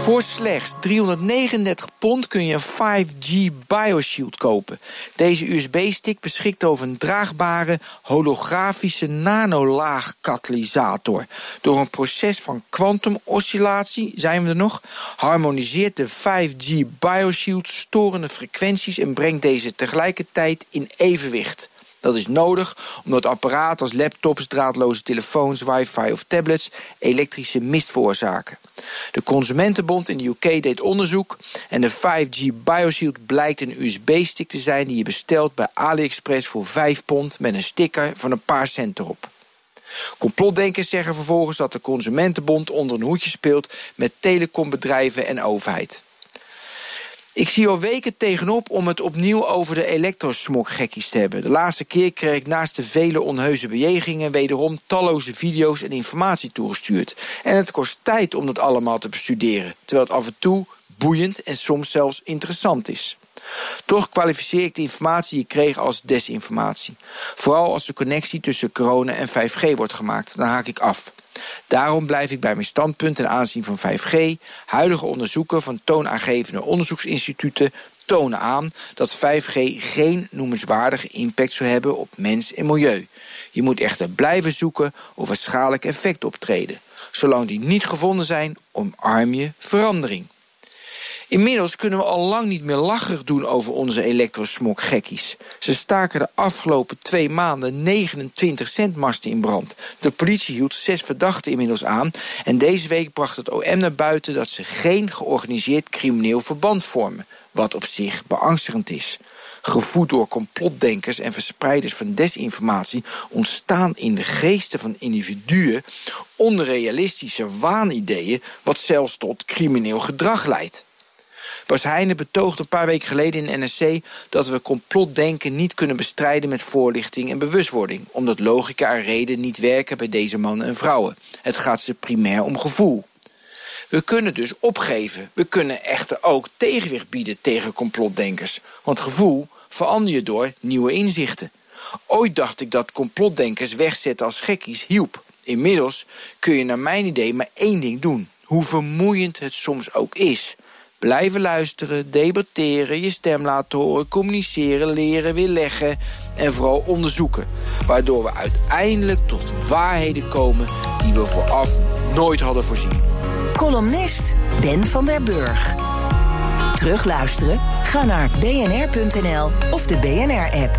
Voor slechts 339 pond kun je een 5G BioShield kopen. Deze USB-stick beschikt over een draagbare holografische nanolaag katalysator. Door een proces van kwantumoscillatie, zijn we er nog, harmoniseert de 5G BioShield storende frequenties en brengt deze tegelijkertijd in evenwicht. Dat is nodig omdat apparaten als laptops, draadloze telefoons, wifi of tablets elektrische mist veroorzaken. De Consumentenbond in de UK deed onderzoek en de 5G BioShield blijkt een USB-stick te zijn die je bestelt bij AliExpress voor 5 pond met een sticker van een paar cent erop. Complotdenkers zeggen vervolgens dat de Consumentenbond onder een hoedje speelt met telecombedrijven en overheid. Ik zie al weken tegenop om het opnieuw over de elektrosmog-gekkies te hebben. De laatste keer kreeg ik naast de vele onheuse bejegingen wederom talloze video's en informatie toegestuurd. En het kost tijd om dat allemaal te bestuderen, terwijl het af en toe boeiend en soms zelfs interessant is. Toch kwalificeer ik de informatie die ik kreeg als desinformatie. Vooral als de connectie tussen corona en 5G wordt gemaakt, dan haak ik af. Daarom blijf ik bij mijn standpunt ten aanzien van 5G. Huidige onderzoeken van toonaangevende onderzoeksinstituten tonen aan dat 5G geen noemenswaardige impact zou hebben op mens en milieu. Je moet echter blijven zoeken of er schadelijke effecten optreden. Zolang die niet gevonden zijn, omarm je verandering. Inmiddels kunnen we al lang niet meer lacherig doen over onze elektrosmog-gekkies. Ze staken de afgelopen twee maanden 29 centmasten in brand. De politie hield zes verdachten inmiddels aan. En deze week bracht het OM naar buiten dat ze geen georganiseerd crimineel verband vormen. Wat op zich beangstigend is. Gevoed door complotdenkers en verspreiders van desinformatie ontstaan in de geesten van individuen onrealistische waanideeën, wat zelfs tot crimineel gedrag leidt. Bas Heijnen betoogde een paar weken geleden in NSC dat we complotdenken niet kunnen bestrijden met voorlichting en bewustwording, omdat logica en reden niet werken bij deze mannen en vrouwen. Het gaat ze primair om gevoel. We kunnen dus opgeven. We kunnen echter ook tegenwicht bieden tegen complotdenkers. Want gevoel verander je door nieuwe inzichten. Ooit dacht ik dat complotdenkers wegzetten als gekkies hielp. Inmiddels kun je naar mijn idee maar één ding doen. Hoe vermoeiend het soms ook is. Blijven luisteren, debatteren, je stem laten horen, communiceren, leren, weerleggen en vooral onderzoeken. Waardoor we uiteindelijk tot waarheden komen die we vooraf nooit hadden voorzien. Columnist Ben van der Burg. Terugluisteren? Ga naar bnr.nl of de BNR-app.